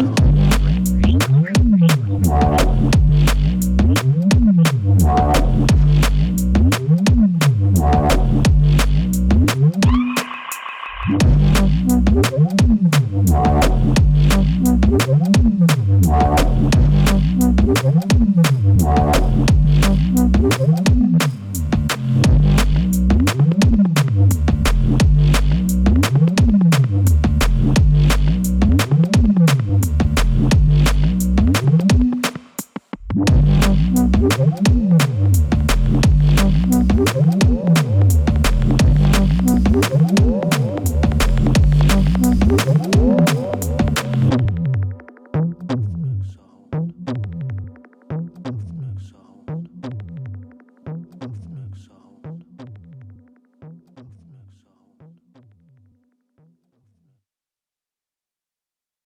Música